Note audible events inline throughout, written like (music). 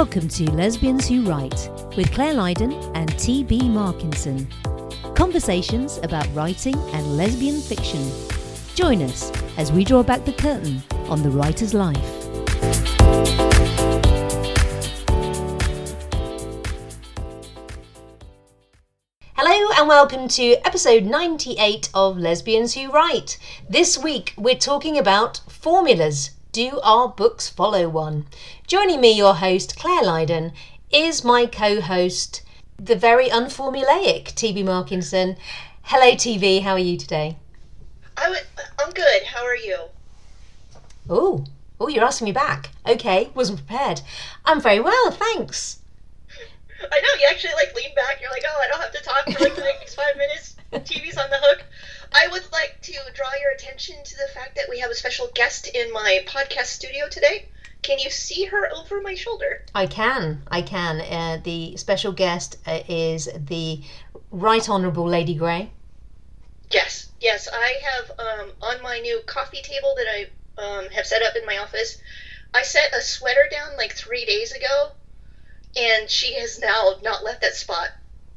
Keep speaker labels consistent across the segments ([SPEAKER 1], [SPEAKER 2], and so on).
[SPEAKER 1] Welcome to Lesbians Who Write with Clare Lydon and T.B. Markinson. Conversations about writing and lesbian fiction. Join us as we draw back the curtain on the writer's life. Hello and welcome to episode 98 of Lesbians Who Write. This week we're talking about formulas. Do our books follow one? Joining me, your host, Clare Lydon, is my co host, the very unformulaic TB Markinson. Hello, TB, how are you today?
[SPEAKER 2] I would, I'm good. How are you?
[SPEAKER 1] Oh, oh, you're asking me back. Okay, wasn't prepared. I'm very well, thanks.
[SPEAKER 2] I know you actually like lean back. You're like, oh, I don't have to talk for like the next five minutes. (laughs) TB's on the hook. I would like to draw your attention to the fact that we have a special guest in my podcast studio today. Can you see her over my shoulder?
[SPEAKER 1] I can, I can. Uh, the special guest uh, is the Right Honourable Lady Grey.
[SPEAKER 2] Yes, yes. I have um, on my new coffee table that I um, have set up in my office. I set a sweater down like three days ago, and she has now not left that spot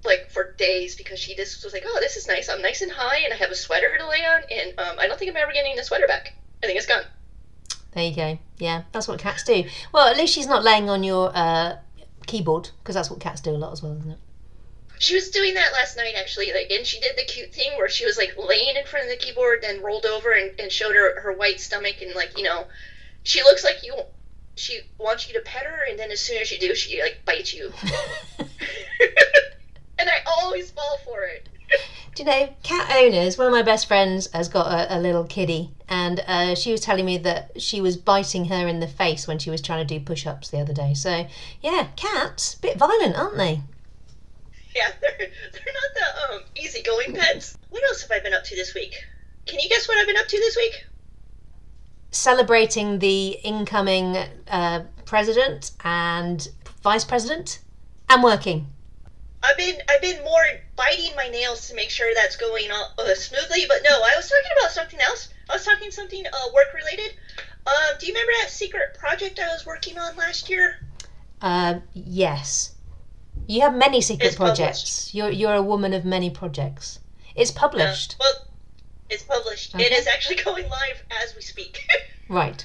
[SPEAKER 2] like for days because she just was like, "Oh, this is nice. I'm nice and high, and I have a sweater to lay on, and um, I don't think I'm ever getting the sweater back. I think it's gone."
[SPEAKER 1] There you go. Yeah, that's what cats do. Well, at least she's not laying on your uh, keyboard because that's what cats do a lot as well, isn't it?
[SPEAKER 2] She was doing that last night actually, like, and she did the cute thing where she was like laying in front of the keyboard, then rolled over and, and showed her her white stomach, and like you know, she looks like you. She wants you to pet her, and then as soon as you do, she like bites you. (laughs) (laughs) and I always fall for it. (laughs)
[SPEAKER 1] Do you know, cat owners, one of my best friends has got a, a little kitty, and uh, she was telling me that she was biting her in the face when she was trying to do push ups the other day. So, yeah, cats, a bit violent, aren't they?
[SPEAKER 2] Yeah, they're, they're not the um, easygoing pets. What else have I been up to this week? Can you guess what I've been up to this week?
[SPEAKER 1] Celebrating the incoming uh, president and vice president and working.
[SPEAKER 2] I've been I've been more biting my nails to make sure that's going on uh, smoothly. But no, I was talking about something else. I was talking something uh, work related. Um, do you remember that secret project I was working on last year?
[SPEAKER 1] Uh, yes. You have many secret
[SPEAKER 2] It's
[SPEAKER 1] projects.
[SPEAKER 2] published.
[SPEAKER 1] You're you're a woman of many projects. It's published.
[SPEAKER 2] Uh, well, it's published. It
[SPEAKER 1] Okay.
[SPEAKER 2] is actually (laughs) going live as we speak. (laughs)
[SPEAKER 1] Right.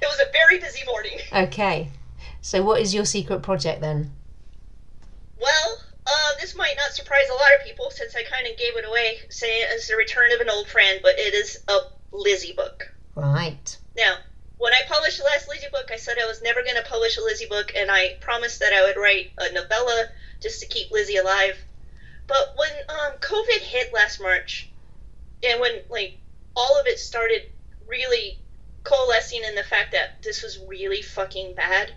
[SPEAKER 2] it was a very busy morning.
[SPEAKER 1] Okay. So what is your secret project then?
[SPEAKER 2] Well, uh, this might not surprise a lot of people since I kind of gave it away, saying it's the return of an old friend, but it is a Lizzie book.
[SPEAKER 1] Right.
[SPEAKER 2] Now, when I published the last Lizzie book, I said I was never going to publish a Lizzie book, and I promised that I would write a novella just to keep Lizzie alive. But when um, COVID hit last March, and when like all of it started really coalescing in the fact that this was really fucking bad,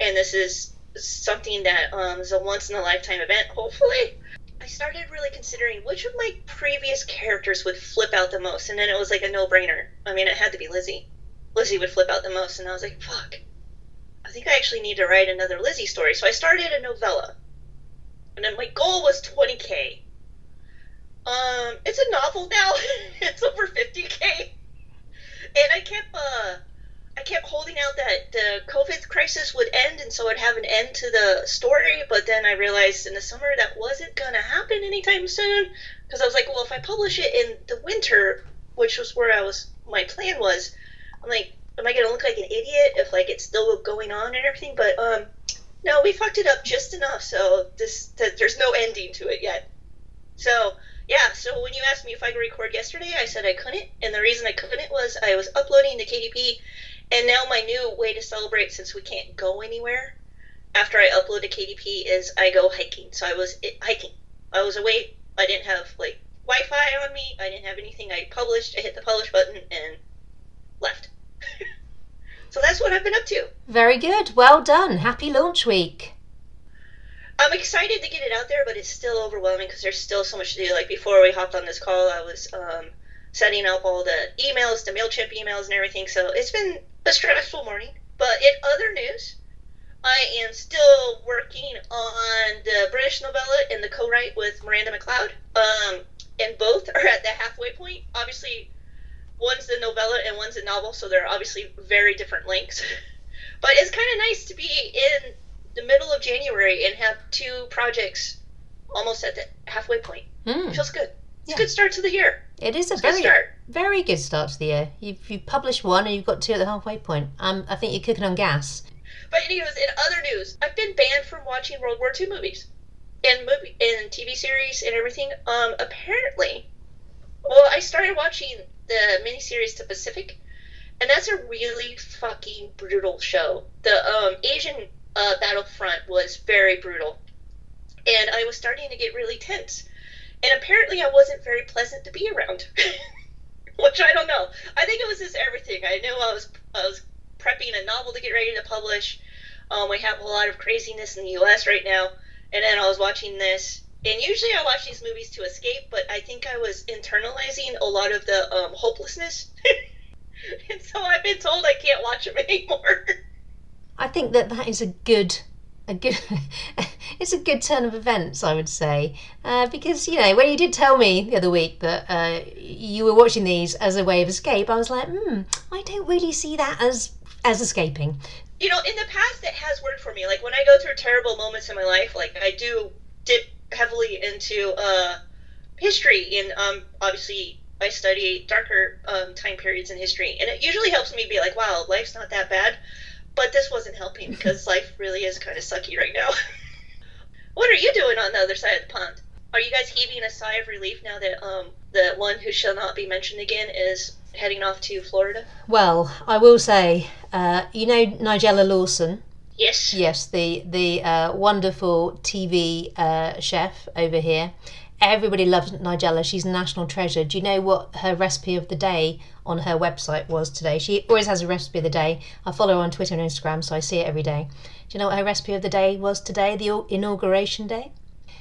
[SPEAKER 2] and this is something that um, is a once in a lifetime event, hopefully. I started really considering which of my previous characters would flip out the most, and then it was like a no brainer. I mean, it had to be Lizzie. Lizzie would flip out the most, and I was like, fuck. I think I actually need to write another Lizzie story. So I started a novella. And then my goal was 20k. Um, it's a novel now. (laughs) it's over 50k. And I kept uh I kept holding out that the COVID crisis would end and so I'd have an end to the story, but then I realized in the summer that wasn't gonna happen anytime soon. Because I was like, well, if I publish it in the winter, which was where I was, my plan was, I'm like, am I gonna look like an idiot if like it's still going on and everything? But um, no, we fucked it up just enough, so this that there's no ending to it yet. So yeah, so when you asked me if I could record yesterday, I said I couldn't, and the reason I couldn't was I was uploading the KDP, and now my new way to celebrate since we can't go anywhere after I upload to KDP is I go hiking. So I was i- hiking. I was away. I didn't have like Wi-Fi on me. I didn't have anything. I published. I hit the publish button and left. (laughs) so that's what I've been up to.
[SPEAKER 1] Very good. Well done. Happy launch week.
[SPEAKER 2] I'm excited to get it out there, but it's still overwhelming because there's still so much to do. Like before we hopped on this call, I was um, setting up all the emails, the Mailchimp emails, and everything. So it's been a stressful morning. But in other news, I am still working on the British novella and the co-write with Miranda MacLeod. Um, and both (laughs) are at the halfway point. Obviously, one's the novella and one's a novel, so they're obviously very different lengths. (laughs) But it's kind of nice to be in the middle of January and have two projects almost at the halfway point. It feels good. It's
[SPEAKER 1] Yeah.
[SPEAKER 2] a good start to the year.
[SPEAKER 1] It is a
[SPEAKER 2] It's a good
[SPEAKER 1] very,
[SPEAKER 2] start.
[SPEAKER 1] very good start to the year. You've, you've published one and you've got two at the halfway point. Um, I think you're cooking on gas.
[SPEAKER 2] But anyways, in other news, I've been banned from watching World War II movies and movie and TV series and everything. Um, apparently, well, I started watching the miniseries The Pacific, and that's a really fucking brutal show. The um, Asian uh, battlefront was very brutal, and I was starting to get really tense. And apparently, I wasn't very pleasant to be around, (laughs) which I don't know. I think it was just everything. I knew I was I was prepping a novel to get ready to publish. Um, we have a lot of craziness in the U.S. right now, and then I was watching this. And usually I watch these movies to escape, but I think I was internalizing a lot of the um, hopelessness, (laughs) and so I've been told I can't watch them (laughs) anymore.
[SPEAKER 1] I think that that is a good, a good, (laughs) it's a good turn of events. I would say uh, because you know when you did tell me the other week that uh, you were watching these as a way of escape, I was like, hmm, I don't really see that as as escaping.
[SPEAKER 2] you know, in the past it has worked for me. Like when I go through terrible moments in my life, like I do dip heavily into uh, history, and um, obviously I study darker um, time periods in history, and it usually helps me be like, wow, life's not that bad. But this wasn't helping because life really is kind of sucky right now. (laughs) what are you doing on the other side of the pond? Are you guys heaving a sigh of relief now that um, the one who shall not be mentioned again is heading off to Florida?
[SPEAKER 1] Well, I will say, uh, you know Nigella Lawson.
[SPEAKER 2] Yes.
[SPEAKER 1] Yes, the the uh, wonderful TV uh, chef over here. Everybody loves Nigella. She's a national treasure. Do you know what her recipe of the day on her website was today? She always has a recipe of the day. I follow her on Twitter and Instagram, so I see it every day. Do you know what her recipe of the day was today, the inauguration day?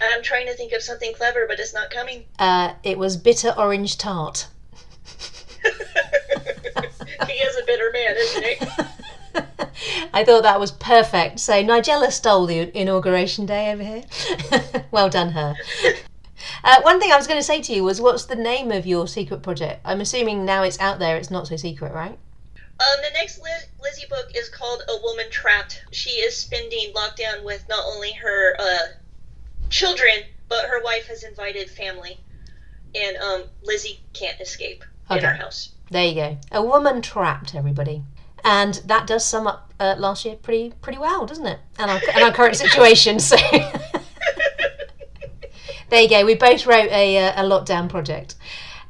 [SPEAKER 2] I'm trying to think of something clever, but it's not coming.
[SPEAKER 1] Uh, it was bitter orange tart. (laughs)
[SPEAKER 2] he is a bitter man, isn't he? (laughs)
[SPEAKER 1] I thought that was perfect. So Nigella stole the inauguration day over here. (laughs) well done, her. Uh, one thing I was going to say to you was, what's the name of your secret project? I'm assuming now it's out there, it's not so secret, right?
[SPEAKER 2] Um, the next Liz- Lizzie book is called A Woman Trapped. She is spending lockdown with not only her uh, children, but her wife has invited family. And um, Lizzie can't escape in
[SPEAKER 1] Okay.
[SPEAKER 2] our house.
[SPEAKER 1] There you go. A woman trapped, everybody. And that does sum up uh, last year pretty pretty well, doesn't it? And our, and our current situation. So (laughs) there you go. We both wrote a, uh, a lockdown project.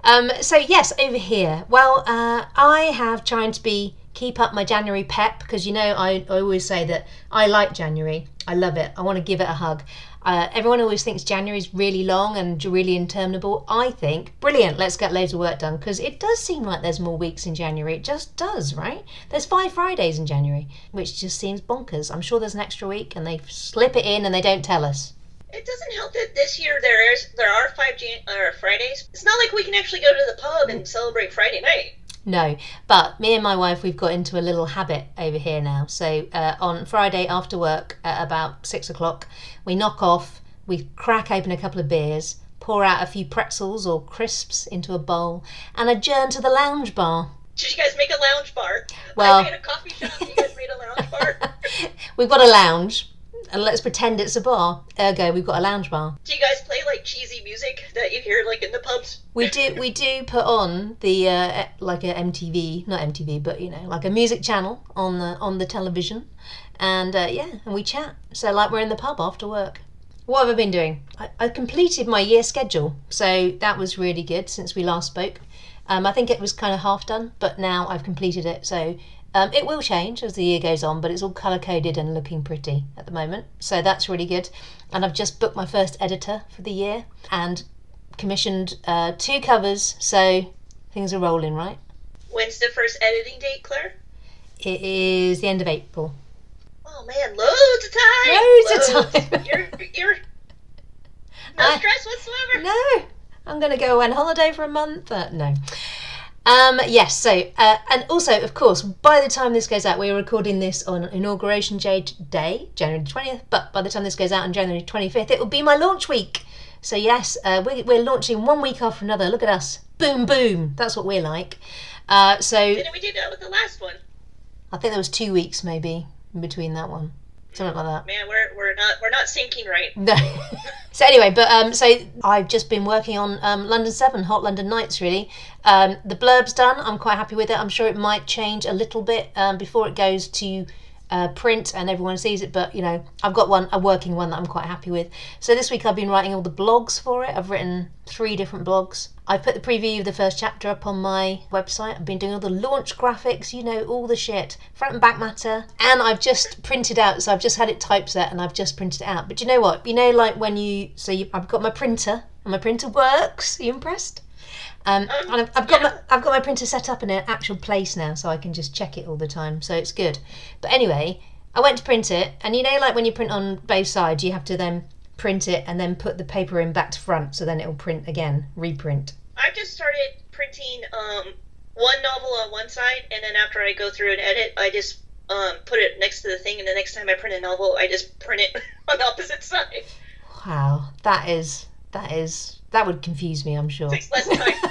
[SPEAKER 1] Um, so yes, over here. Well, uh, I have trying to be keep up my January pep because you know I, I always say that I like January. I love it. I want to give it a hug. Uh, everyone always thinks January is really long and really interminable. I think brilliant. Let's get loads of work done because it does seem like there's more weeks in January. It just does, right? There's five Fridays in January, which just seems bonkers. I'm sure there's an extra week and they slip it in and they don't tell us.
[SPEAKER 2] It doesn't help that this year there is there are five Jan- uh, Fridays. It's not like we can actually go to the pub and celebrate Friday night.
[SPEAKER 1] No, but me and my wife, we've got into a little habit over here now. So uh, on Friday after work at about six o'clock, we knock off, we crack open a couple of beers, pour out a few pretzels or crisps into a bowl, and adjourn to the lounge bar.
[SPEAKER 2] Did you guys make a lounge bar?
[SPEAKER 1] Well-
[SPEAKER 2] I made a coffee shop. You guys made a lounge bar. (laughs)
[SPEAKER 1] We've got a lounge, and let's pretend it's a bar. Ergo, we've got a lounge bar.
[SPEAKER 2] Do you guys play like cheesy music that you hear like in the pubs?
[SPEAKER 1] We do we do put on the uh, like a MTV, not MTV, but you know, like a music channel on the on the television, and uh, yeah, and we chat. So like we're in the pub after work. What have I been doing? I, I completed my year schedule, so that was really good since we last spoke. Um, I think it was kind of half done, but now I've completed it. So um, it will change as the year goes on, but it's all color coded and looking pretty at the moment. So that's really good. And I've just booked my first editor for the year and commissioned uh, two covers. So things are rolling, right?
[SPEAKER 2] When's the first editing date, Clare?
[SPEAKER 1] It is the end of April.
[SPEAKER 2] Oh man, loads of time.
[SPEAKER 1] Loads of time. (laughs)
[SPEAKER 2] You're you're no
[SPEAKER 1] I-
[SPEAKER 2] stress whatsoever.
[SPEAKER 1] No, I'm going to go on holiday for a month. Uh, no. Um, yes, so, uh, and also, of course, by the time this goes out, we're recording this on Inauguration Day, January 20th, but by the time this goes out on January 25th, it will be my launch week. So, yes, uh, we, we're launching one week after another. Look at us. Boom, boom. That's what we're like. Uh, so,
[SPEAKER 2] Didn't we do that with the last one?
[SPEAKER 1] I think there was two weeks, maybe. in between that one. Something like that.
[SPEAKER 2] Man, we're we're not we're not syncing right.
[SPEAKER 1] No. (laughs) so anyway, but um, so I've just been working on um, London Seven, Hot London Nights. Really, um, the blurb's done. I'm quite happy with it. I'm sure it might change a little bit um, before it goes to uh, print and everyone sees it. But you know, I've got one, a working one that I'm quite happy with. So this week I've been writing all the blogs for it. I've written three different blogs. I've put the preview of the first chapter up on my website. I've been doing all the launch graphics, you know, all the shit, front and back matter. And I've just printed out, so I've just had it typeset and I've just printed it out. But you know what? You know, like when you, so you, I've got my printer and my printer works. Are you impressed? Um, and I've, I've got my I've got my printer set up in an actual place now, so I can just check it all the time. So it's good. But anyway, I went to print it, and you know, like when you print on both sides, you have to then print it and then put the paper in back to front, so then it'll print again, reprint.
[SPEAKER 2] I've just started printing um, one novel on one side, and then after I go through and edit, I just um, put it next to the thing, and the next time I print a novel, I just print it (laughs) on the opposite side.
[SPEAKER 1] Wow, that is that is that would confuse me. I'm sure.
[SPEAKER 2] Takes less time. (laughs)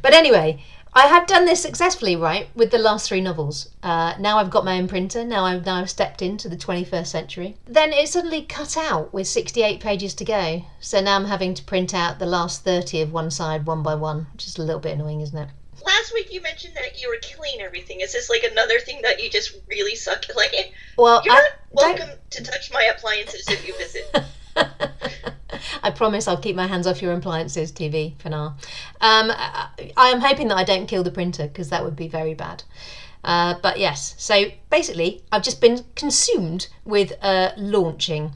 [SPEAKER 1] But anyway, I have done this successfully, right, with the last three novels. Uh, now I've got my own printer. Now I've now stepped into the 21st century. Then it suddenly cut out with 68 pages to go. So now I'm having to print out the last 30 of one side, one by one, which is a little bit annoying, isn't it?
[SPEAKER 2] Last week you mentioned that you were killing everything. Is this like another thing that you just really suck? (laughs) Like,
[SPEAKER 1] Well,
[SPEAKER 2] you're
[SPEAKER 1] I,
[SPEAKER 2] not welcome to touch my appliances if you visit. (laughs)
[SPEAKER 1] I promise I'll keep my hands off your appliances, TB, for now. Um, I, am hoping that I don't kill the printer because that would be very bad. Uh, but yes, so basically, I've just been consumed with uh, launching.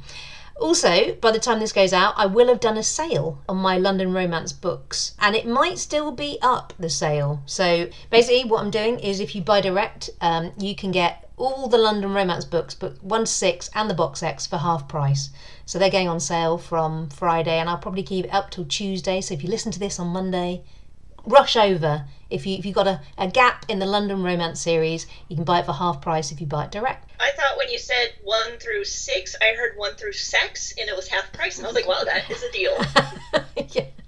[SPEAKER 1] Also, by the time this goes out, I will have done a sale on my London romance books, and it might still be up the sale. So basically, what I'm doing is if you buy direct, um, you can get all the London romance books, but one six and the box X for half price. So they're going on sale from Friday, and I'll probably keep it up till Tuesday. So if you listen to this on Monday, rush over. If you if you've got a, a gap in the London romance series, you can buy it for half price if you buy it direct.
[SPEAKER 2] I thought when you said one through six, I heard one through sex, and it was half price, and I was like, wow, that is a deal. (laughs)
[SPEAKER 1] yeah.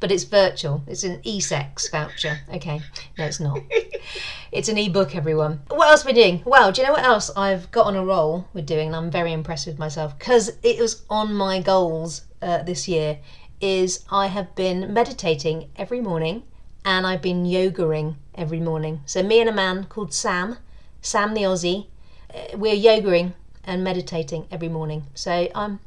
[SPEAKER 1] But it's virtual. It's an e-sex voucher. Okay. No, it's not. it's an e-book, everyone. What else are we doing? Well, do you know what else I've got on a roll with doing, and I'm very impressed with myself because it was on my goals uh, this year. Is I have been meditating every morning, and I've been yogaing every morning. So me and a man called Sam, Sam the Aussie, uh, we're yogaing and meditating every morning. So I've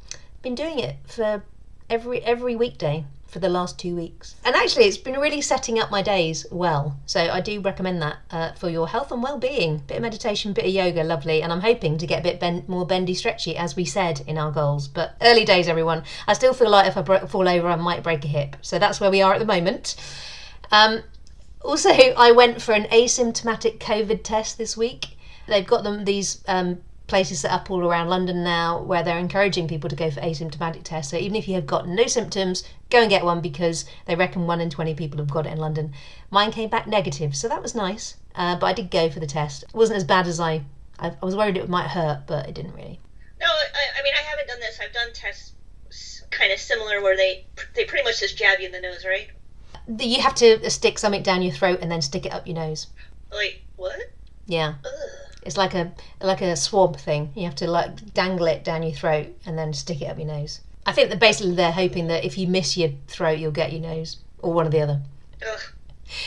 [SPEAKER 1] been doing it for every every weekday for the last two weeks. And actually, it's been really setting up my days well. So I do recommend that uh, for your health and well-being. Bit of meditation, bit of yoga, lovely. And I'm hoping to get a bit more bendy, stretchy, as we said in our goals. But early days, everyone. I still feel like if I bro- fall over, I might break a hip. So that's where we are at the moment. Um, also, I went for an asymptomatic COVID test this week. They've got them these um, places set up all around London now where they're encouraging people to go for asymptomatic tests. So even if you have got no symptoms, go and get one because they reckon one in 20 people have got it in London. Mine came back negative, so that was nice. Uh, but I did go for the test. It wasn't as bad as I. I, I was worried it might hurt, but it didn't really.
[SPEAKER 2] No, I, I mean I haven't done this. I've done tests kind of similar where they they pretty much just jab you in the nose, right?
[SPEAKER 1] You have to stick something down your throat and then stick it up your nose.
[SPEAKER 2] Like what?
[SPEAKER 1] Yeah,
[SPEAKER 2] Ugh.
[SPEAKER 1] It's like a like a swab thing. You have to like dangle it down your throat and then stick it up your nose. I think that basically they're hoping that if you miss your throat, you'll get your nose or one or the other.
[SPEAKER 2] Ugh.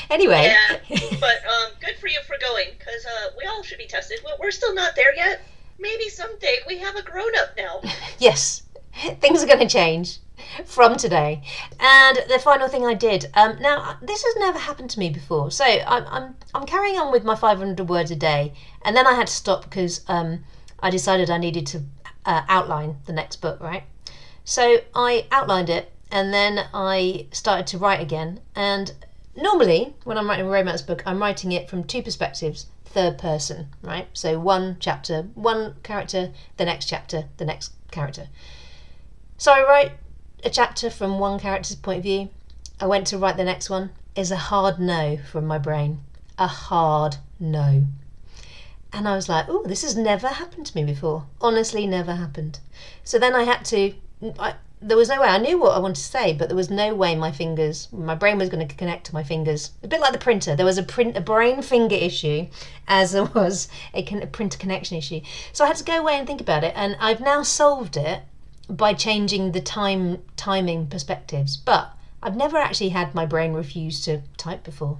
[SPEAKER 1] Anyway,
[SPEAKER 2] Yeah, (laughs) but um, good for you for going because uh, we all should be tested. We're- We're still not there yet. Maybe someday we have a grown up now. (laughs)
[SPEAKER 1] yes, things are going to change from today. And the final thing I did. Um, now this has never happened to me before, so I'm I'm I'm carrying on with my 500 words a day, and then I had to stop because um, I decided I needed to uh, outline the next book, right? So I outlined it, and then I started to write again. And normally, when I'm writing a romance book, I'm writing it from two perspectives third person, right? So one chapter, one character, the next chapter, the next character. So I write a chapter from one character's point of view. I went to write the next one. Is a hard no from my brain. A hard no. And I was like, oh, this has never happened to me before. Honestly, never happened. So then I had to. I, there was no way I knew what I wanted to say, but there was no way my fingers, my brain was going to connect to my fingers. A bit like the printer, there was a print, a brain finger issue, as there (laughs) was a, a printer connection issue. So I had to go away and think about it, and I've now solved it by changing the time timing perspectives. But I've never actually had my brain refuse to type before.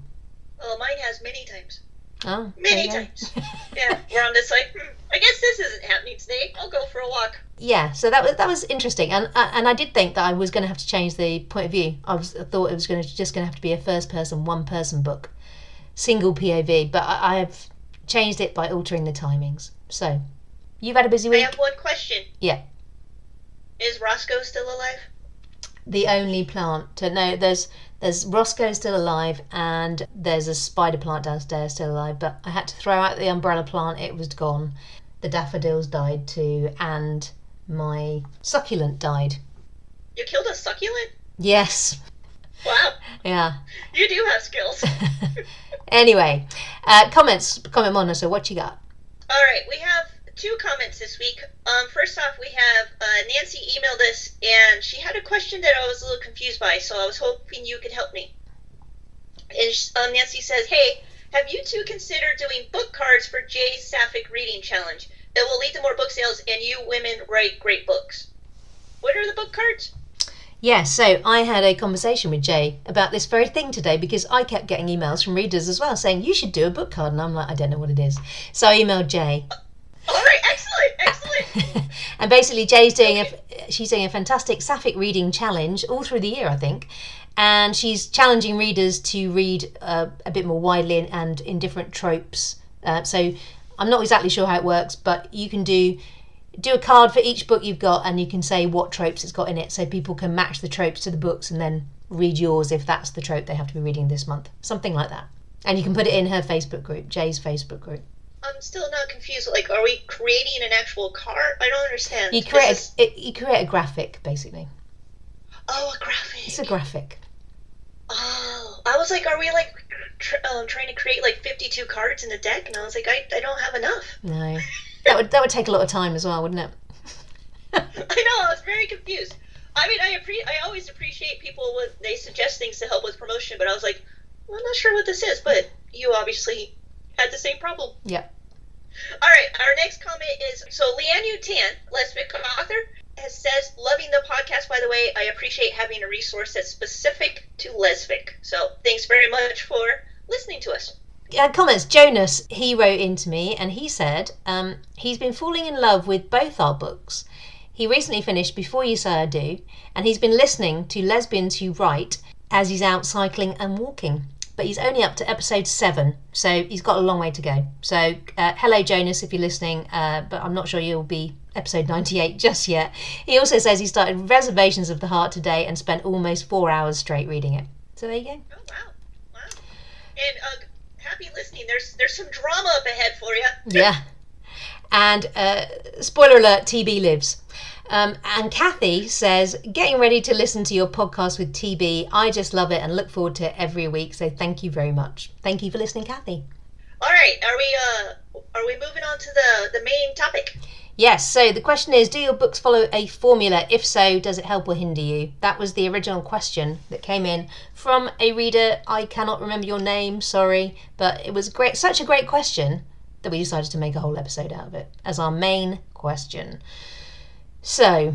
[SPEAKER 2] Well, mine has many times.
[SPEAKER 1] Oh,
[SPEAKER 2] Many
[SPEAKER 1] there you go.
[SPEAKER 2] times. (laughs) Yeah, we're on this like, hmm, I guess this isn't happening today. I'll go for a walk.
[SPEAKER 1] yeah so that was that was interesting and uh, and i did think that i was going to have to change the point of view i was I thought it was going to just going to have to be a first person one person book single pov but I, i've changed it by altering the timings so you've had a busy week.
[SPEAKER 2] I have one question.
[SPEAKER 1] Yeah.
[SPEAKER 2] Is Roscoe still alive?
[SPEAKER 1] the only plant to no there's there's roscoe still alive and there's a spider plant downstairs still alive but i had to throw out the umbrella plant it was gone the daffodils died too and my succulent died
[SPEAKER 2] You killed a succulent?
[SPEAKER 1] yes
[SPEAKER 2] Wow,
[SPEAKER 1] yeah
[SPEAKER 2] you do have skills. (laughs) (laughs)
[SPEAKER 1] anyway, uh, comments, comment on so what you got?
[SPEAKER 2] All right, we have two comments this week. Um, first off, we have uh, Nancy emailed us, and she had a question that I was a little confused by, so I was hoping you could help me. And um, Nancy says, "Hey, have you two considered doing book cards for Jay's Sapphic Reading Challenge? It will lead to more book sales, and you women write great books. What are the book cards?
[SPEAKER 1] Yeah, so I had a conversation with Jay about this very thing today because I kept getting emails from readers as well saying you should do a book card, and I'm like, I don't know what it is. So I emailed Jay,
[SPEAKER 2] All right, excellent, excellent. (laughs)
[SPEAKER 1] and basically Jay's doing a she's doing a fantastic sapphic reading challenge all through the year, I think, and she's challenging readers to read uh, a bit more widely and, in different tropes. Uh, so I'm not exactly sure how it works, but you can do do a card for each book you've got, and you can say what tropes it's got in it, so people can match the tropes to the books and then read yours if that's the trope they have to be reading this month, something like that. And you can put it in her Facebook group, Jay's Facebook group.
[SPEAKER 2] I'm still not confused. Like, are we creating an actual card? I don't understand.
[SPEAKER 1] You create a, it, you create a graphic basically.
[SPEAKER 2] Oh, a graphic.
[SPEAKER 1] It's a graphic.
[SPEAKER 2] Oh, I was like, are we like tr- um, trying to create like 52 cards in a deck? And I was like, I, I don't have enough.
[SPEAKER 1] No, (laughs) that would that would take a lot of time as well, wouldn't it?
[SPEAKER 2] I know, I was very confused. I mean, I appre- I always appreciate people when they suggest things to help with promotion, but I was like, well, I'm not sure what this is, but you obviously had the same problem.
[SPEAKER 1] Yeah.
[SPEAKER 2] All right, our next comment is so Leanne Yu Tan, lesbian author, has says, loving the podcast, by the way. I appreciate having a resource that's specific to lesfic. So thanks very much for listening to us.
[SPEAKER 1] uh, comments. Jonas, he wrote into me and he said um, he's been falling in love with both our books. He recently finished Before You Say I Do, and he's been listening to Lesbians Who Write as he's out cycling and walking. But he's only up to episode seven, so he's got a long way to go. So, uh, hello, Jonas, if you're listening, uh, but I'm not sure you'll be episode 98 just yet. He also says he started Reservations of the Heart today and spent almost four hours straight reading it. So, there you go.
[SPEAKER 2] Oh wow, wow! And uh, happy listening. There's there's some drama up ahead for you.
[SPEAKER 1] Yeah. And uh, spoiler alert, TB lives. Um, and Kathy says, getting ready to listen to your podcast with TB. I just love it and look forward to it every week. So thank you very much. Thank you for listening, Kathy.
[SPEAKER 2] All right, are we uh are we moving on to the the main topic?
[SPEAKER 1] Yes, so the question is Do your books follow a formula? If so, does it help or hinder you? That was the original question that came in from a reader. I cannot remember your name, sorry, but it was great, such a great question that we decided to make a whole episode out of it as our main question. So,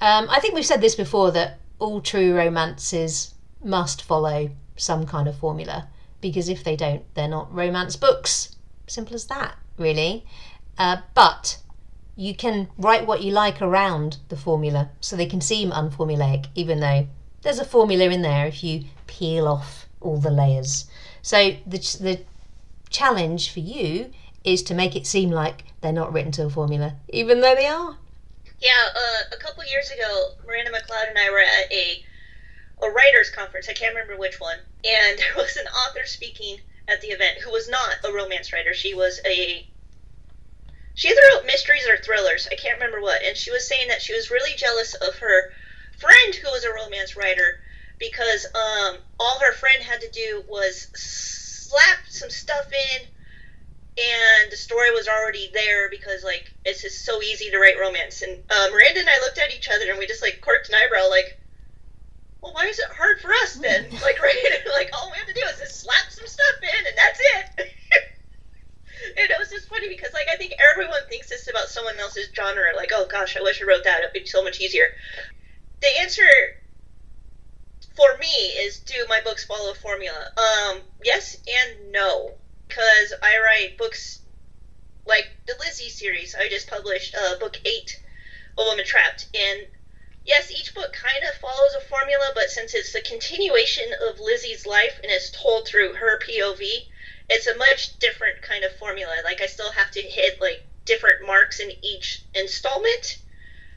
[SPEAKER 1] um, I think we've said this before that all true romances must follow some kind of formula because if they don't, they're not romance books. Simple as that, really. Uh, but you can write what you like around the formula so they can seem unformulaic, even though there's a formula in there if you peel off all the layers. So the, the challenge for you is to make it seem like they're not written to a formula, even though they are.
[SPEAKER 2] Yeah, uh, a couple years ago, Miranda MacLeod and I were at a a writers conference. I can't remember which one, and (laughs) there was an author speaking at the event who was not a romance writer. She was a she either wrote mysteries or thrillers. I can't remember what. And she was saying that she was really jealous of her friend who was a romance writer because um, all her friend had to do was slap some stuff in and the story was already there because like it's just so easy to write romance. And uh, Miranda and I looked at each other and we just like quirked an eyebrow, like, well, why is it hard for us then? (laughs) like, right? (laughs) like all we have to do is just slap some stuff in, and that's it. (laughs) and it was just funny because like I think everyone thinks this about someone else's genre. Like, oh gosh, I wish I wrote that. It'd be so much easier. The answer for me is do my books follow a formula? Um, yes and no because I write books like the Lizzie series. I just published uh, book eight, A Woman Trapped, and yes, each book kind of follows a formula, but since it's the continuation of Lizzie's life and it's told through her POV, it's a much different kind of formula. Like I still have to hit like different marks in each installment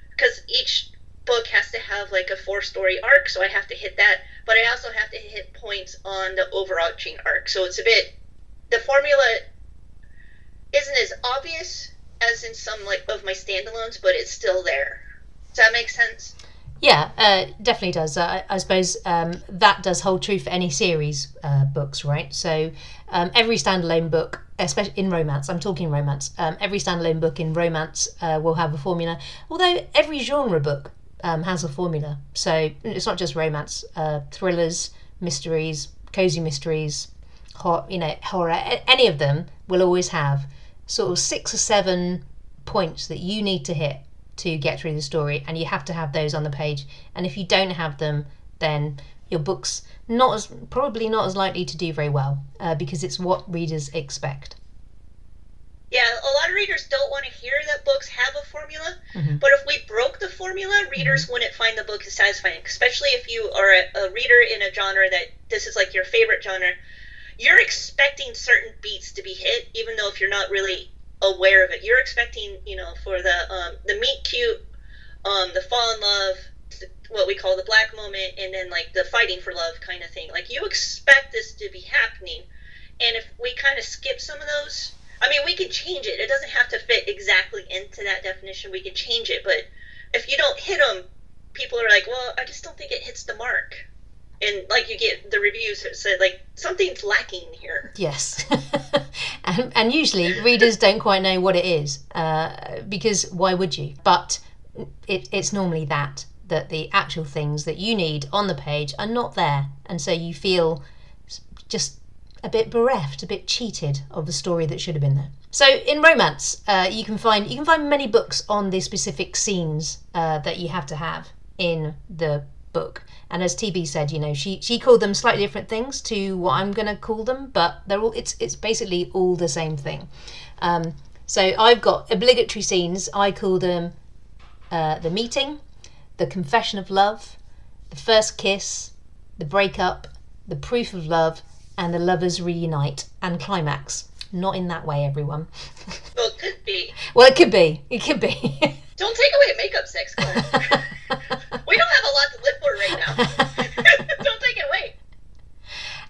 [SPEAKER 2] because each book has to have like a four story arc, so I have to hit that. But I also have to hit points on the overarching arc, so it's a bit the formula isn't as obvious as in some like of my standalones, but it's still there. Does that make sense?
[SPEAKER 1] Yeah, uh, definitely does. Uh, I suppose um, that does hold true for any series uh, books, right? So um, every standalone book, especially in romance, I'm talking romance. Um, every standalone book in romance uh, will have a formula. Although every genre book um, has a formula, so it's not just romance. Uh, thrillers, mysteries, cozy mysteries, hor- you know, horror, any of them will always have sort of six or seven points that you need to hit to get through the story, and you have to have those on the page. And if you don't have them, then your book's not as probably not as likely to do very well uh, because it's what readers expect.
[SPEAKER 2] Yeah, a lot of readers don't want to hear that books have a formula, mm-hmm. but if we broke the formula, readers mm-hmm. wouldn't find the book as satisfying. Especially if you are a, a reader in a genre that this is like your favorite genre, you're expecting certain beats to be hit, even though if you're not really aware of it, you're expecting, you know, for the um, the meet cute, um, the fall in love, what we call the black moment, and then like the fighting for love kind of thing. Like you expect this to be happening, and if we kind of skip some of those, I mean, we can change it. It doesn't have to fit exactly into that definition. We can change it, but if you don't hit them, people are like, well, I just don't think it hits the mark and like you get the reviews that say like something's lacking here.
[SPEAKER 1] Yes, (laughs) and, and, usually readers don't quite know what it is uh, because why would you? But it, it's normally that that the actual things that you need on the page are not there, and so you feel just a bit bereft, a bit cheated of the story that should have been there. So in romance, uh, you can find you can find many books on the specific scenes uh, that you have to have in the book. And as TB said, you know, she she called them slightly different things to what I'm going to call them, but they're all it's it's basically all the same thing. Um, so I've got obligatory scenes. I call them uh, the meeting, the confession of love, the first kiss, the breakup, the proof of love, and the lovers reunite and climax. Not in that way, everyone. (laughs)
[SPEAKER 2] Well, it could be.
[SPEAKER 1] well, it could be. It could be. (laughs)
[SPEAKER 2] Don't take away makeup sex, (laughs) Clare. we don't have a lot to live for right now. (laughs) (laughs) don't take it away.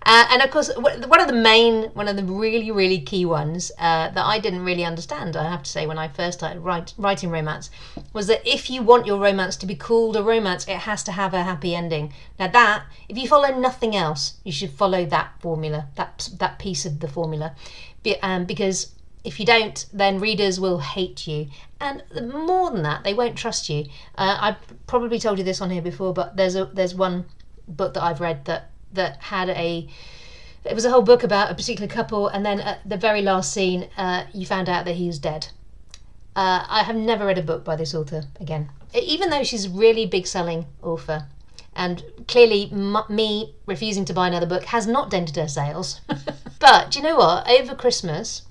[SPEAKER 1] Uh, and of course, one of the main, one of the really, really key ones uh, that I didn't really understand, I have to say, when I first started write, writing romance, was that if you want your romance to be called a romance, it has to have a happy ending. Now, that, if you follow nothing else, you should follow that formula, that that piece of the formula, Be, um, because if you don't, then readers will hate you. And more than that, they won't trust you. Uh, I've probably told you this on here before, but there's a there's one book that I've read that that had a it was a whole book about a particular couple, and then at the very last scene, uh, you found out that he was dead. Uh, I have never read a book by this author again, even though she's a really big selling author. And clearly, m- me refusing to buy another book has not dented her sales. (laughs) but do you know what? Over Christmas,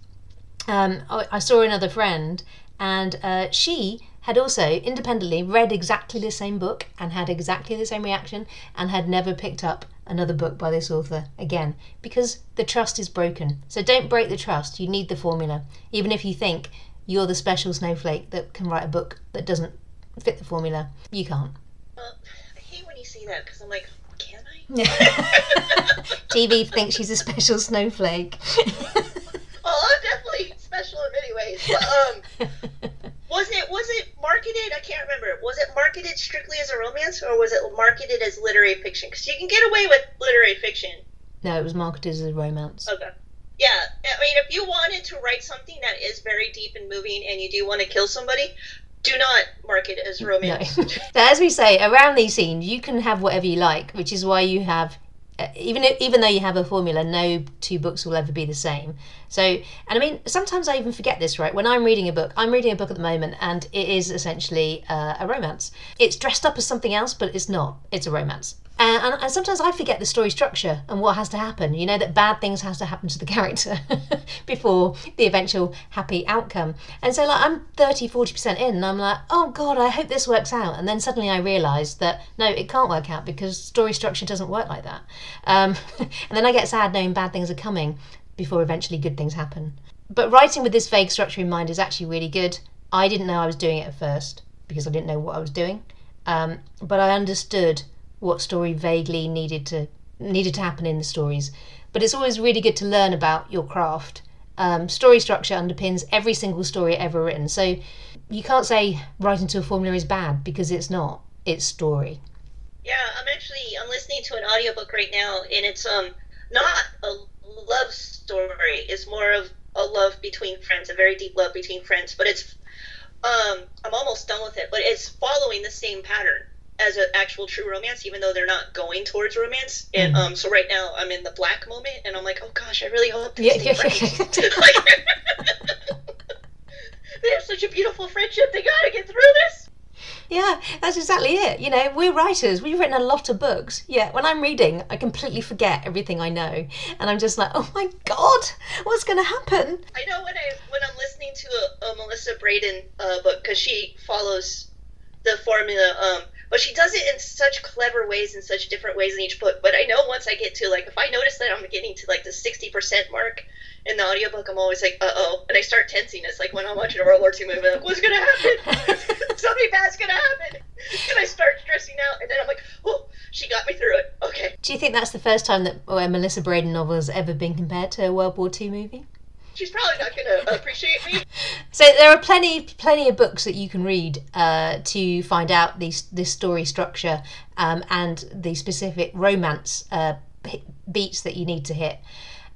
[SPEAKER 1] um, I saw another friend, and uh, she had also independently read exactly the same book and had exactly the same reaction and had never picked up another book by this author again because the trust is broken. So don't break the trust. You need the formula. Even if you think you're the special snowflake that can write a book that doesn't fit the formula, you can't.
[SPEAKER 2] Well, I hate when you say that because I'm like, can I? (laughs) (laughs)
[SPEAKER 1] TB thinks she's a special snowflake. (laughs)
[SPEAKER 2] well, I'm definitely special in many ways. But, um, (laughs) was it was it marketed? I can't remember. Was it marketed strictly as a romance, or was it marketed as literary fiction? Because you can get away with literary fiction.
[SPEAKER 1] No, it was marketed as a romance.
[SPEAKER 2] Okay. Yeah, I mean, if you wanted to write something that is very deep and moving, and you do want to kill somebody, do not market as romance.
[SPEAKER 1] No. (laughs) as we say, around these scenes, you can have whatever you like, which is why you have. Uh, even if, even though you have a formula, no two books will ever be the same. So, and I mean, sometimes I even forget this. Right, when I'm reading a book, I'm reading a book at the moment, and it is essentially uh, a romance. It's dressed up as something else, but it's not. It's a romance. And, and, and, sometimes I forget the story structure and what has to happen. You know that bad things has to happen to the (laughs) character before the eventual happy outcome. And so like I'm 30, 40% in and I'm like, oh God, I hope this works out. And then suddenly I realise that no, it can't work out because story structure doesn't work like that. Um, (laughs) and then I get sad knowing bad things are coming before eventually good things happen. But writing with this vague structure in mind is actually really good. I didn't know I was doing it at first because I didn't know what I was doing. Um, but I understood what story vaguely needed to needed to happen in the stories. But it's always really good to learn about your craft. Um, story structure underpins every single story ever written. So you can't say writing to a formula is bad because it's not. It's story.
[SPEAKER 2] Yeah, I'm actually I'm listening to an audiobook right now and it's um not a love story. It's more of a love between friends, a very deep love between friends, but it's um I'm almost done with it, but it's following the same pattern as an actual true romance, even though they're not going towards romance. And mm. um, so right now I'm in the black moment, and I'm like, oh gosh, I really hope they yeah, stay yeah, (laughs) (laughs) they have such a beautiful friendship. They gotta get through this.
[SPEAKER 1] Yeah, that's exactly it. You know, we're writers. We've written a lot of books. Yeah, when I'm reading, I completely forget everything I know, and I'm just like, oh my god, what's going to happen?
[SPEAKER 2] I know when I when I'm listening to a, a Melissa Brayden uh, book because she follows the formula. Um, but she does it in such clever ways in such different ways in each book. But i know once i get to like if i notice that i'm getting to like the 60% mark in the audiobook i'm always like uh-oh. And i start tensing. It's like when i'm watching a world war ii movie like what's gonna happen? (laughs) Something bad's gonna happen. And i start stressing out and then i'm like oh she got me through it. Okay.
[SPEAKER 1] Do you think that's the first time that a melissa Brayden novel has ever been compared to a world war ii movie
[SPEAKER 2] she's probably not going to appreciate me.
[SPEAKER 1] So there are plenty, plenty of books that you can read uh, to find out these this story structure um, and the specific romance uh, beats that you need to hit.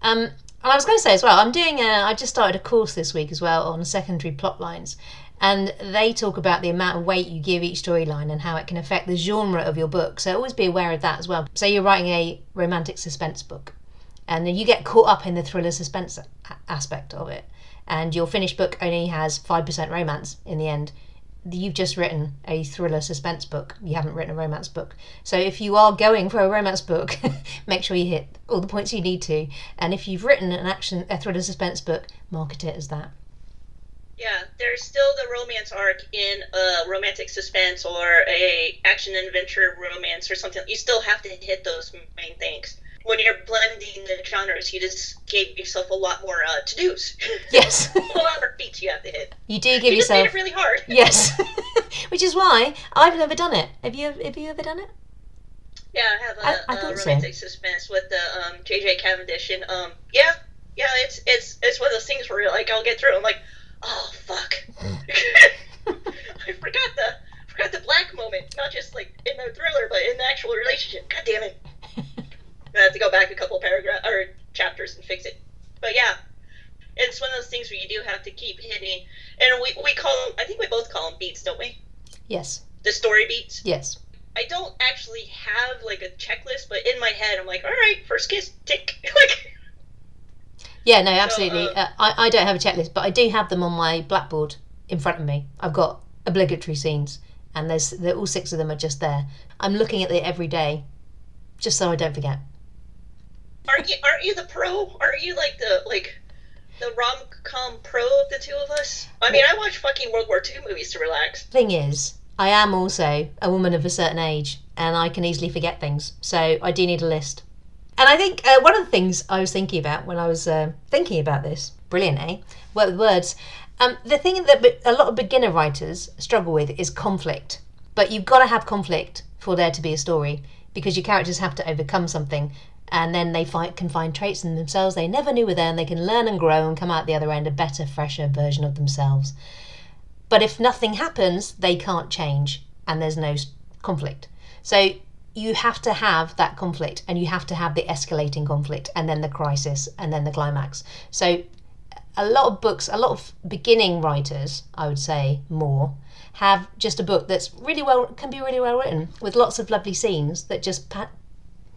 [SPEAKER 1] Um, and I was going to say as well, I'm doing. A, I just started a course this week as well on secondary plot lines, and they talk about the amount of weight you give each storyline and how it can affect the genre of your book. So always be aware of that as well. Say you're writing a romantic suspense book and then you get caught up in the thriller suspense aspect of it. And your finished book only has 5% romance in the end. You've just written a thriller suspense book. You haven't written a romance book. So if you are going for a romance book (laughs) make sure you hit all the points you need to. And if you've written an action a thriller suspense book market it as that.
[SPEAKER 2] Yeah, there's still the romance arc in a romantic suspense or a action adventure romance or something. You still have to hit those main things when you're blending the genres, you just gave yourself a lot more uh, to dos. (laughs)
[SPEAKER 1] Yes.
[SPEAKER 2] a lot more beats you have to hit.
[SPEAKER 1] You do give
[SPEAKER 2] you
[SPEAKER 1] yourself.
[SPEAKER 2] Just made it really hard. (laughs)
[SPEAKER 1] yes. (laughs) Which is why I've never done it. Have you? Have you ever done it?
[SPEAKER 2] Yeah, I have a, I, I a romantic so. suspense with the um, JJ Cavendish, and um, yeah, yeah, it's it's it's one of those things where like I'll get through. I'm like, oh fuck, I forgot the forgot the black moment, not just like in the thriller, but in the actual relationship. God damn it. I have to go back a couple paragraphs or chapters and fix it. But yeah, it's one of those things where you do have to keep hitting, and we we call them. I think we both call them beats, don't we?
[SPEAKER 1] Yes.
[SPEAKER 2] The story beats.
[SPEAKER 1] Yes.
[SPEAKER 2] I don't actually have like a checklist, but in my head, I'm like, all right, first kiss, tick, (laughs) like.
[SPEAKER 1] Yeah, no, absolutely. So, um, uh, I, I don't have a checklist, but I do have them on my blackboard in front of me. I've got obligatory scenes, and there's all six of them are just there. I'm looking at it every day, just so I don't forget.
[SPEAKER 2] Aren't you? Aren't you the pro? Aren't you like the like the rom com pro of the two of us? I mean, I watch fucking World War II movies to relax.
[SPEAKER 1] Thing is, I am also a woman of a certain age, and I can easily forget things. So I do need a list. And I think uh, one of the things I was thinking about when I was uh, thinking about this, brilliant, eh? Work with words. Um, the thing that a lot of beginner writers struggle with is conflict. But you've got to have conflict for there to be a story because your characters have to overcome something and then they find, can find traits in themselves they never knew were there and they can learn and grow and come out the other end a better fresher version of themselves but if nothing happens they can't change and there's no conflict so you have to have that conflict and you have to have the escalating conflict and then the crisis and then the climax. So a lot of books, a lot of beginning writers, I would say more, have just a book that's really well can be really well written with lots of lovely scenes that just pa-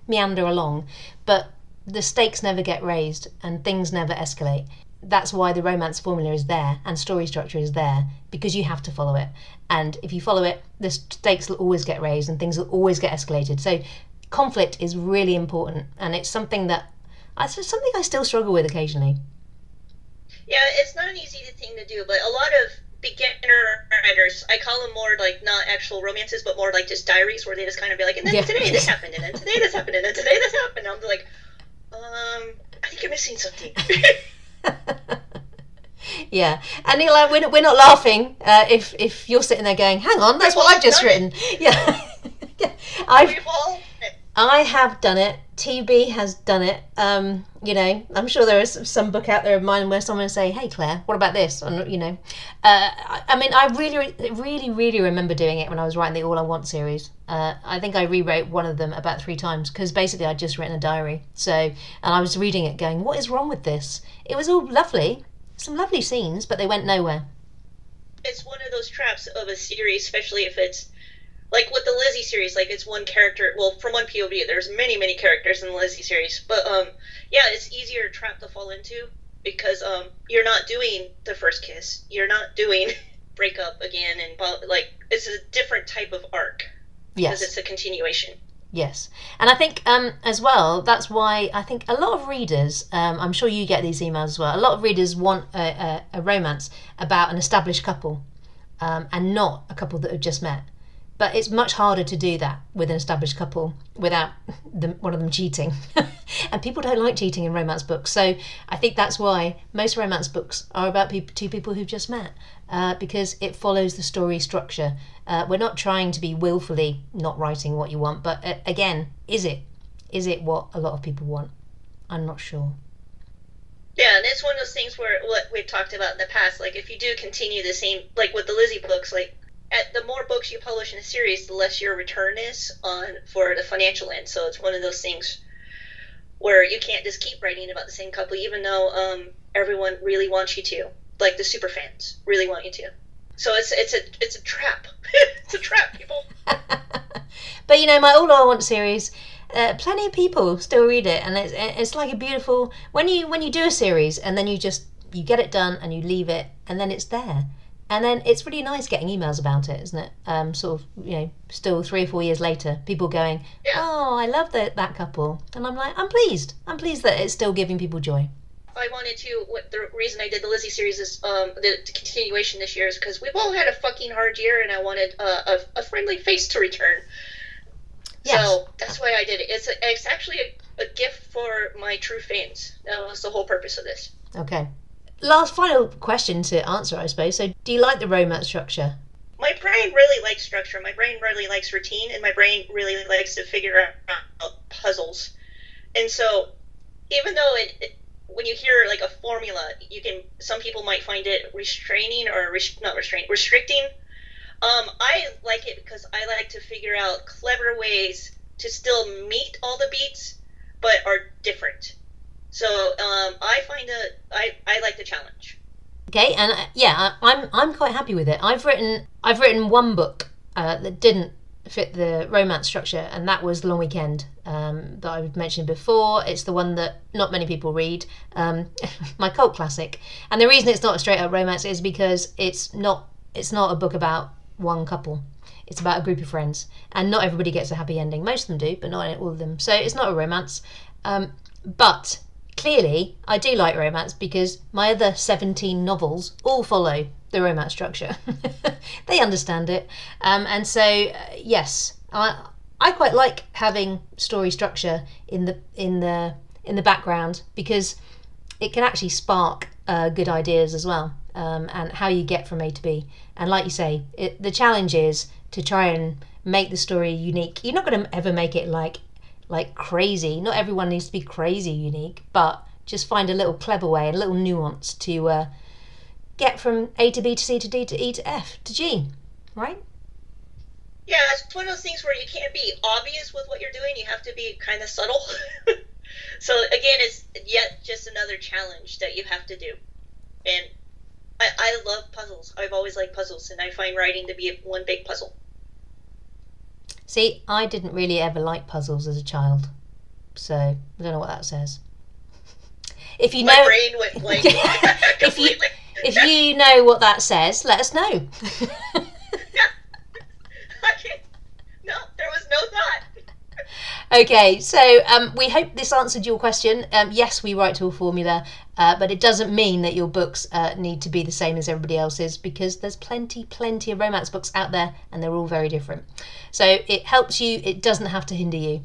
[SPEAKER 1] meander along, but the stakes never get raised and things never escalate. That's why the romance formula is there and story structure is there because you have to follow it. And if you follow it, the stakes will always get raised and things will always get escalated. So conflict is really important and it's something that it's something I still struggle with occasionally.
[SPEAKER 2] Yeah, it's not an easy thing to do, but a lot of beginner writers, I call them more like not actual romances, but more like just diaries where they just kind of be like, and then yeah. today this happened, and then today this happened, and then today this happened. And I'm like, um, I think you're missing something. (laughs)
[SPEAKER 1] yeah, and you're like, we're, we're not laughing uh, if if you're sitting there going, hang on, that's what I've just written. It. (laughs) Yeah, (laughs) yeah. I've, I have done it. TB has done it. Um, you know, I'm sure there is some book out there of mine where someone will say, "Hey, Clare, what about this?" You know, uh, I mean, I really, really, really remember doing it when I was writing the All I Want series. Uh, I think I rewrote one of them about three times because basically I'd just written a diary. So, and I was reading it, going, "What is wrong with this?" It was all lovely, some lovely scenes, but they went nowhere.
[SPEAKER 2] It's one of those traps of a series, especially if it's like with the Lizzie series, like it's one character. Well, from one POV, there's many, many characters in the Lizzie series. But um, yeah, it's easier trap to fall into because um, you're not doing the first kiss. You're not doing (laughs) break up again, and like it's a different type of arc. Yes, because it's a continuation.
[SPEAKER 1] Yes, and I think um, as well that's why I think a lot of readers, um, I'm sure you get these emails as well. A lot of readers want a, a, a romance about an established couple, um, and not a couple that have just met. But it's much harder to do that with an established couple without one of them cheating. (laughs) and people don't like cheating in romance books. So I think that's why most romance books are about two people who've just met, uh, because it follows the story structure. Uh, we're not trying to be willfully not writing what you want, but uh, again, is it? Is it what a lot of people want? I'm not sure.
[SPEAKER 2] Yeah, and it's one of those things where what we've talked about in the past, like if you do continue the same, like with the Lizzie books, like at the more books you publish in a series, the less your return is on for the financial end. So it's one of those things where you can't just keep writing about the same couple, even though um, everyone really wants you to, like the super fans really want you to. So it's it's a it's a trap. (laughs) it's a trap, people. (laughs)
[SPEAKER 1] but you know, my All I Want series. Uh, plenty of people still read it, and it's it's like a beautiful when you when you do a series and then you just you get it done and you leave it and then it's there and then it's really nice getting emails about it, isn't it? Um, sort of, you know, still three or four years later, people going, "Oh, I love that that couple," and I'm like, I'm pleased. I'm pleased that it's still giving people joy.
[SPEAKER 2] I wanted to. What the reason I did the Lizzie series is um, the, the continuation this year is because we've all had a fucking hard year, and I wanted uh, a, a friendly face to return. Yes. So that's why I did it. It's a, it's actually a, a gift for my true fans. That was the whole purpose of this.
[SPEAKER 1] Okay last final question to answer, I suppose. So, do you like the romance structure?
[SPEAKER 2] My brain really likes structure. My brain really likes routine, and my brain really likes to figure out puzzles. And so, even though it, it when you hear like a formula, you can some people might find it restraining or not restraining, restricting. Um, I like it because I like to figure out clever ways to still meet all the beats, but are different. So um, I find it, I, I like the challenge.
[SPEAKER 1] Okay, and uh, yeah, I, am I'm quite happy with it. I've written I've written one book uh, that didn't fit the romance structure, and that was Long Weekend um, that I mentioned before. It's the one that not many people read, um, (laughs) my cult classic. And the reason it's not a straight up romance is because it's not it's not a book about one couple. It's about a group of friends, and not everybody gets a happy ending. Most of them do, but not all of them. So it's not a romance. Um, but clearly, I do like romance because my other 17 novels all follow the romance structure. (laughs) they understand it. Um, and so, uh, yes, I, I quite like having story structure in the, in the, in the background because it can actually spark uh, good ideas as well um, and how you get from A to B. And like you say, it, the challenge is to try and make the story unique. You're not going to ever make it like like crazy. Not everyone needs to be crazy unique, but just find a little clever way, a little nuance to uh, get from A to B to C to D to E to F to G, right?
[SPEAKER 2] Yeah, it's one of those things where you can't be obvious with what you're doing. You have to be kind of subtle. (laughs) so again, it's yet just another challenge that you have to do. And I, I love puzzles. I've always liked puzzles, and I find writing to be one big puzzle.
[SPEAKER 1] See, I didn't really ever like puzzles as a child, so I don't know what that says. (laughs) If you
[SPEAKER 2] My
[SPEAKER 1] know,
[SPEAKER 2] brain went blank (laughs)
[SPEAKER 1] if you if you know what that says, let us know. (laughs)
[SPEAKER 2] No, there was no thought.
[SPEAKER 1] Okay, so um, we hope this answered your question. Um, yes, we write to a formula, uh, but it doesn't mean that your books uh, need to be the same as everybody else's because there's plenty, plenty of romance books out there and they're all very different. So it helps you, it doesn't have to hinder you.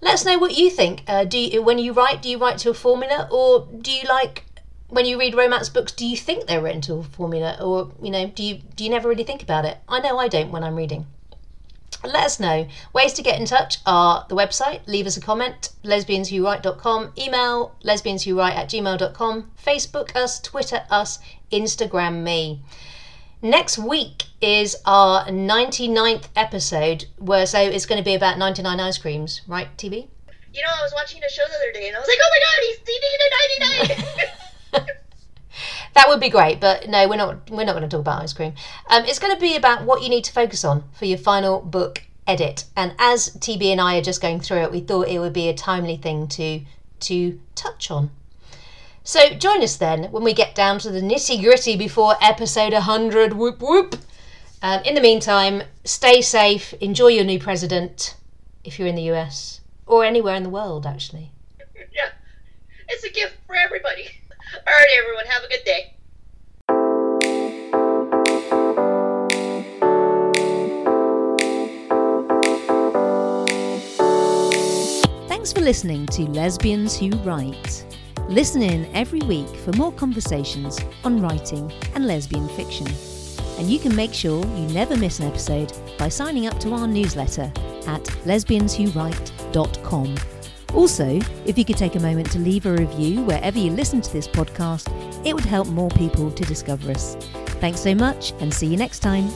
[SPEAKER 1] Let us know what you think. Uh, do you, when you write, do you write to a formula or do you like when you read romance books, do you think they're written to a formula or, you know, do you, do you never really think about it? I know I don't when I'm reading let us know. Ways to get in touch are the website, leave us a comment, lesbianswhowrite.com, email lesbianswhowrite at gmail.com, Facebook us, Twitter us, Instagram me. Next week is our 99th episode, where so it's going to be about 99 ice creams, right, TB?
[SPEAKER 2] You know, I was watching a show the other day, and I was like, "Oh my god, he's eating a 99!"
[SPEAKER 1] That would be great, but no, we're not. We're not going to talk about ice cream. Um, it's going to be about what you need to focus on for your final book edit. And as TB and I are just going through it, we thought it would be a timely thing to to touch on. So join us then when we get down to the nitty gritty before episode 100. Whoop whoop. Um, in the meantime, stay safe. Enjoy your new president if you're in the US or anywhere in the world, actually. (laughs)
[SPEAKER 2] yeah, it's a gift for everybody. All right, everyone, have a good day.
[SPEAKER 3] Thanks for listening to Lesbians Who Write. Listen in every week for more conversations on writing and lesbian fiction. And you can make sure you never miss an episode by signing up to our newsletter at lesbianswhowrite.com. Also, if you could take a moment to leave a review wherever you listen to this podcast, it would help more people to discover us. Thanks so much and see you next time.